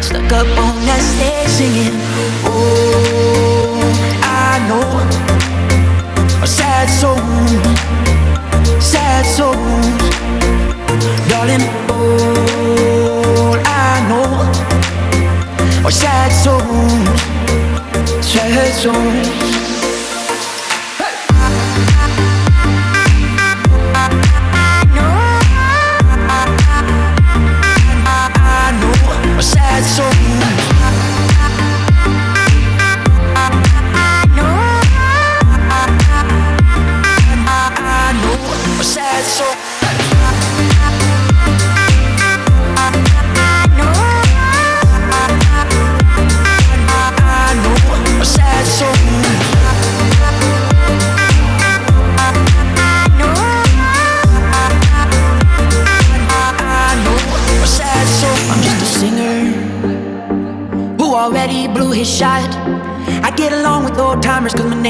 stuck up on that stage singing. Oh, I know a sad soul, sad souls, darling. All I know are sad souls, sad souls.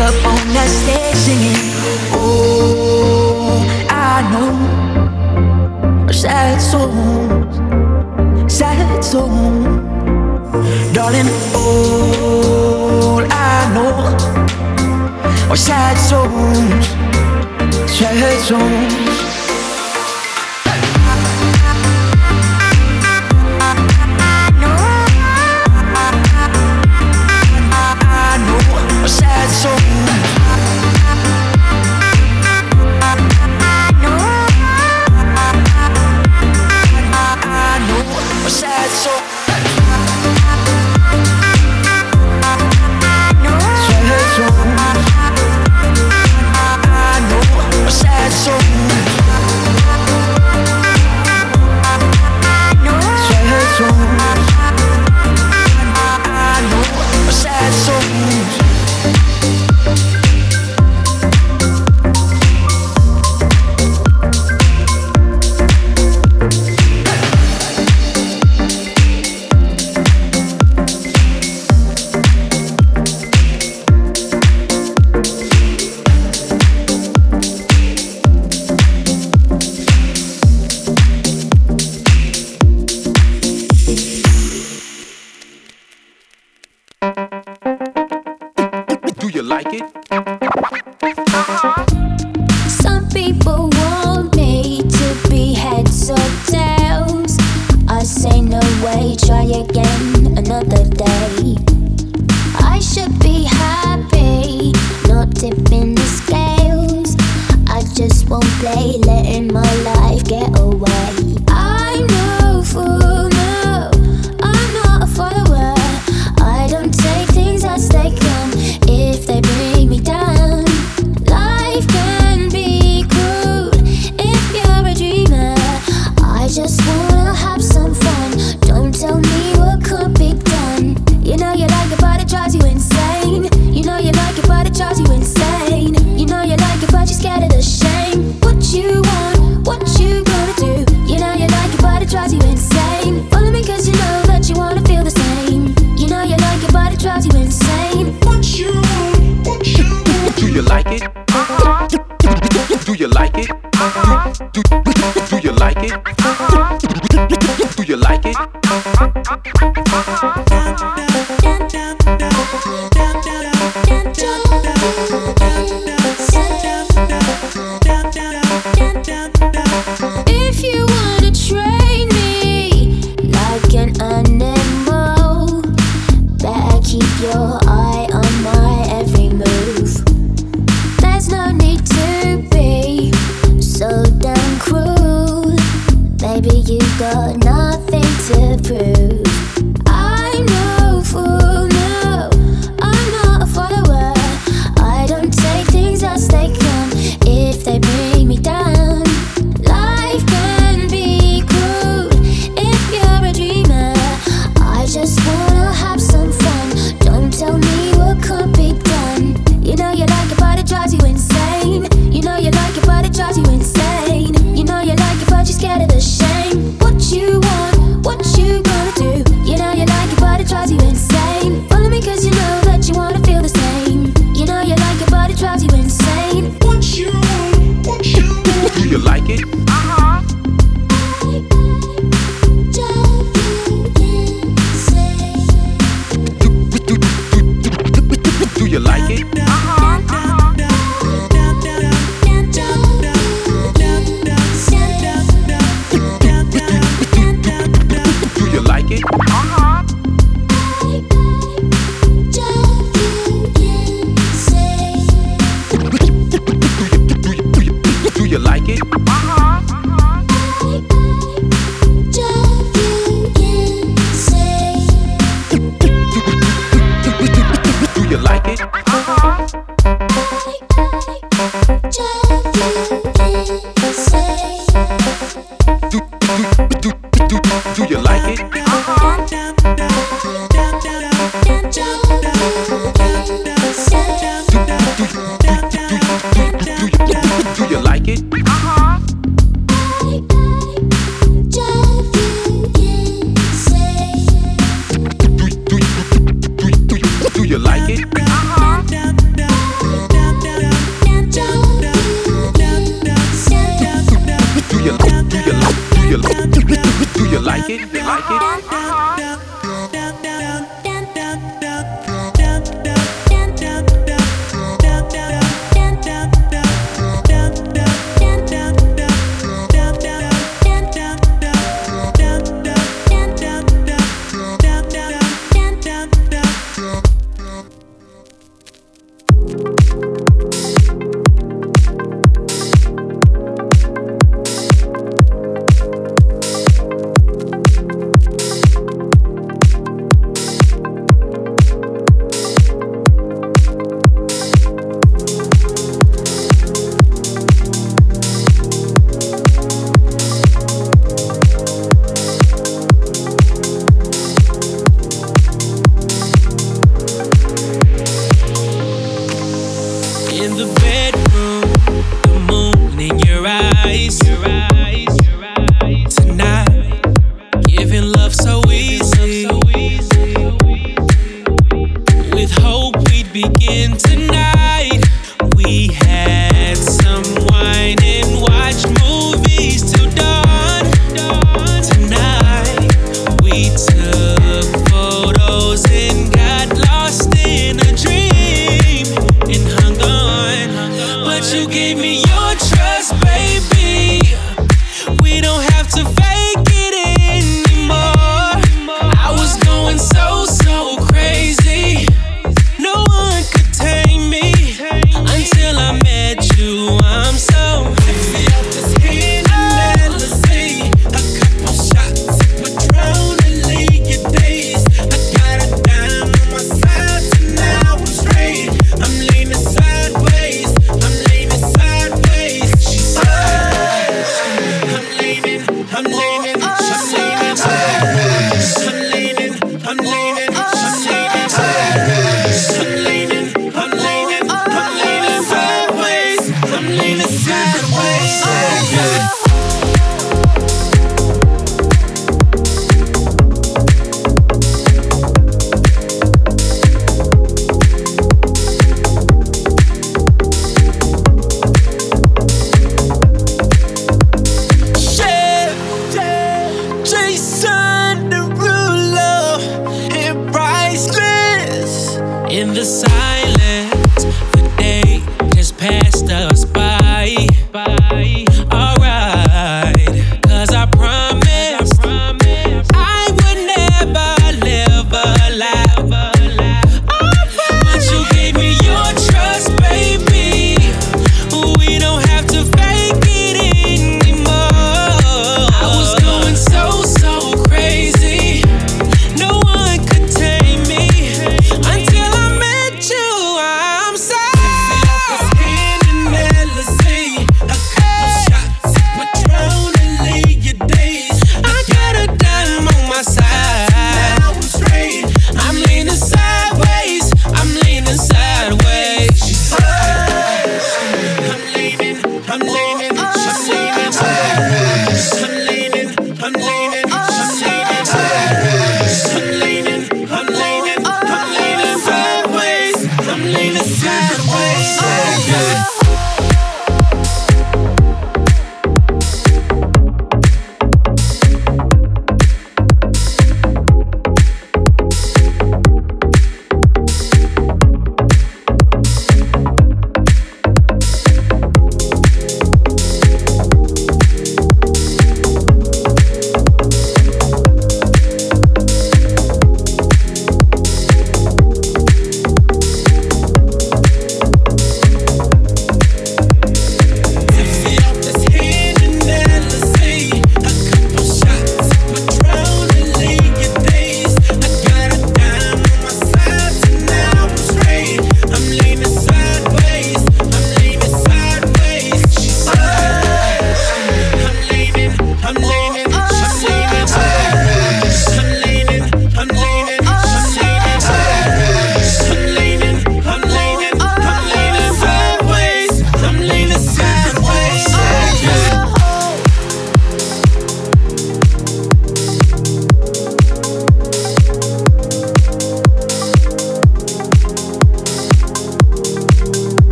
Up on that stage singing. Oh, I know. Sad songs, sad songs. Darling, all I know are sad songs, sad songs.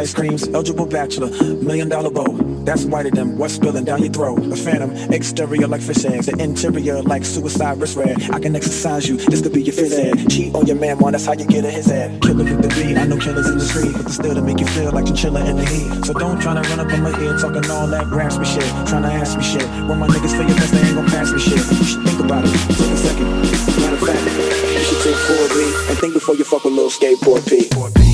ice creams, eligible bachelor, million dollar bow. That's whiter than what's spilling down your throat. A phantom, exterior like fish eggs, the interior like suicide wrist red. I can exercise you, this could be your fit head. Cheat on your man, one, that's how you get in his head. Killer with the beat, I know killers in the street, but the still to make you feel like you're chilling in the heat. So don't try to run up on my ear talking all that raspy shit, trying to ask me shit. When my niggas feel your best, they ain't gonna pass me shit. You should think about it, take a second. Matter of fact, you should take 4B and think before you fuck with little skateboard P.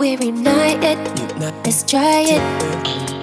we're united. Let's try it.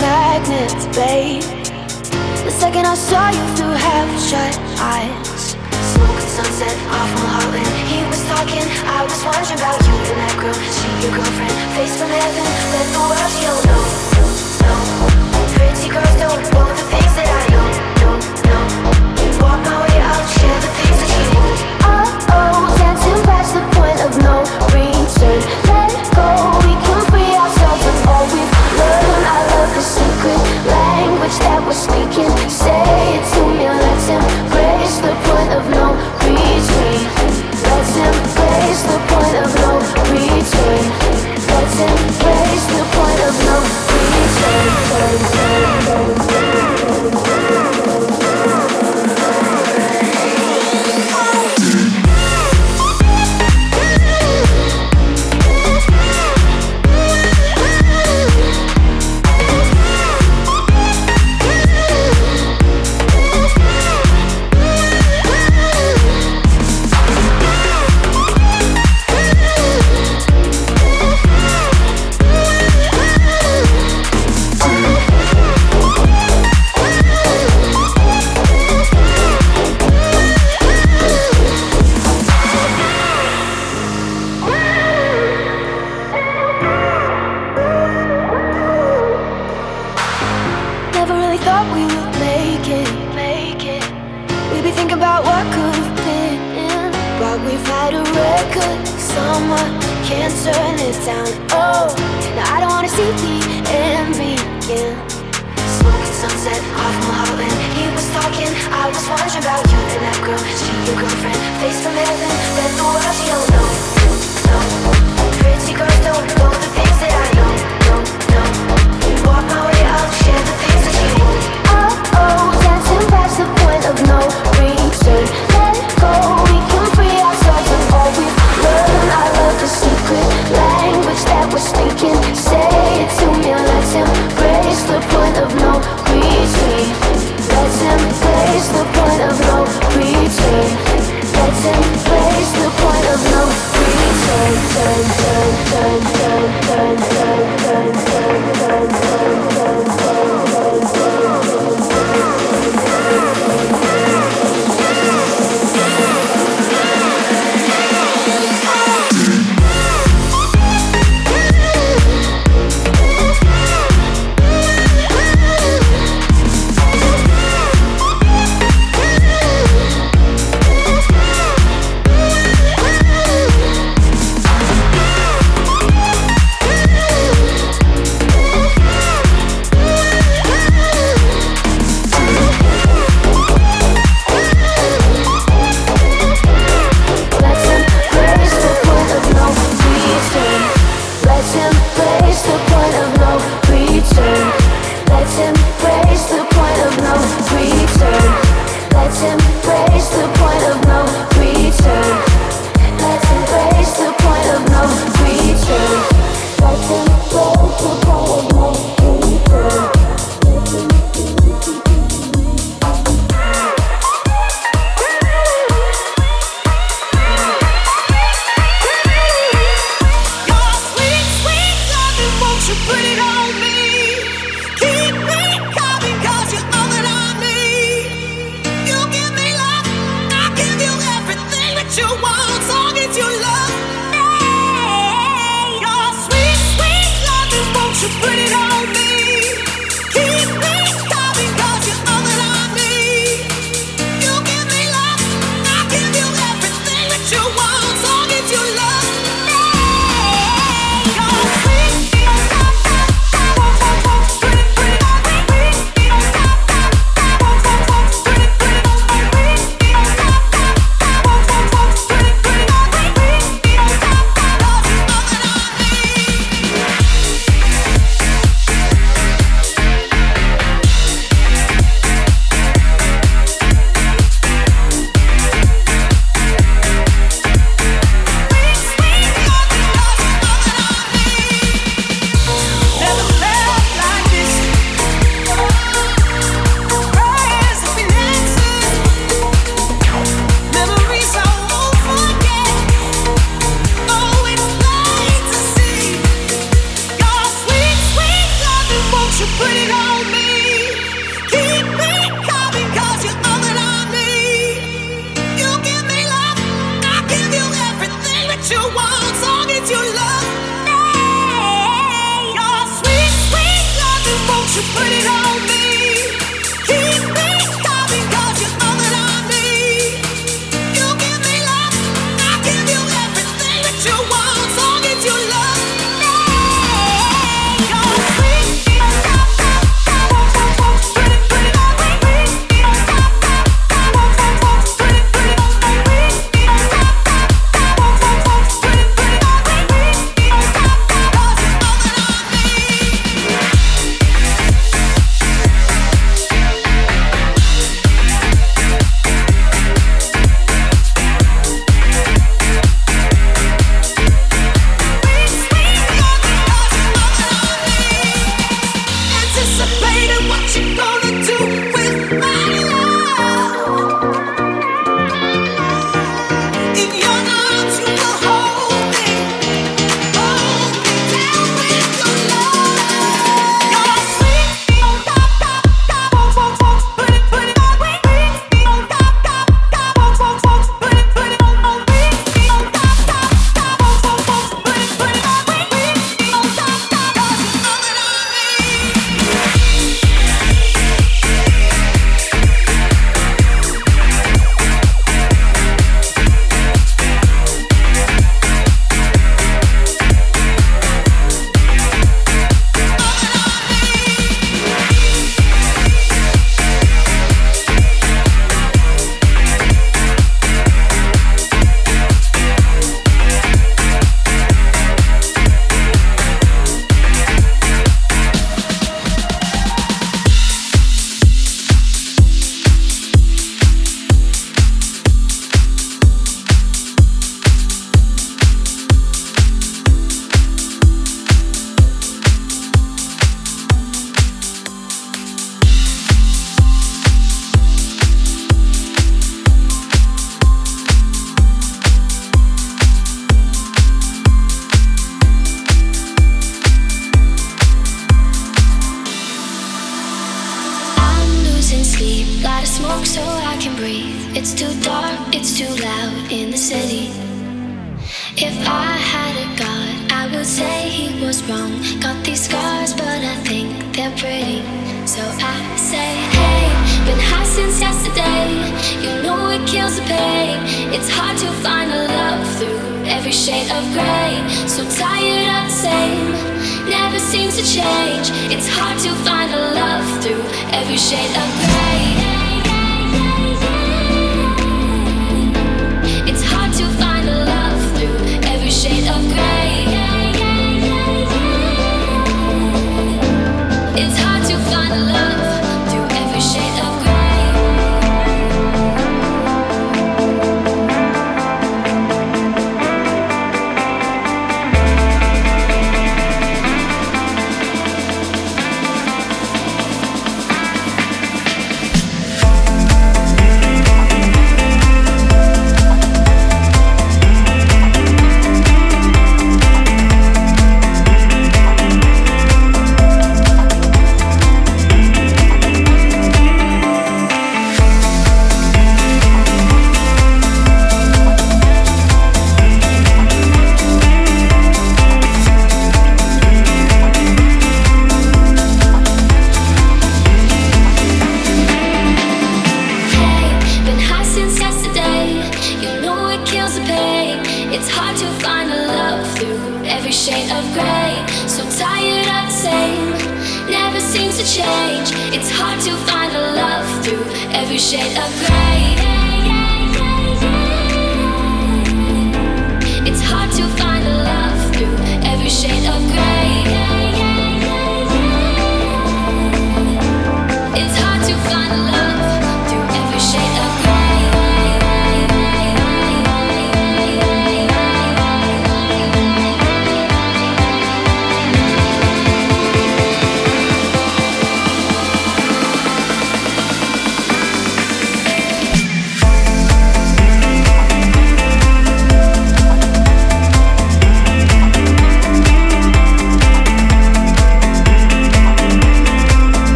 magnets, babe. The second I saw you through half shut eyes. Smoke and sunset off Mulholland. He was talking, I was wondering about you and that girl, She your girlfriend, face from heaven. Let the world you don't know, no, no. Pretty girls don't know the things that I know, no, no. Walk my way out, share the things that you know. Oh, oh, dancing past the point of no. Let's embrace the point of no return Let's embrace the point of no return Let's embrace the point of no return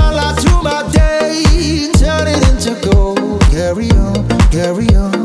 all out through my day, turn it into gold. Carry on, carry on.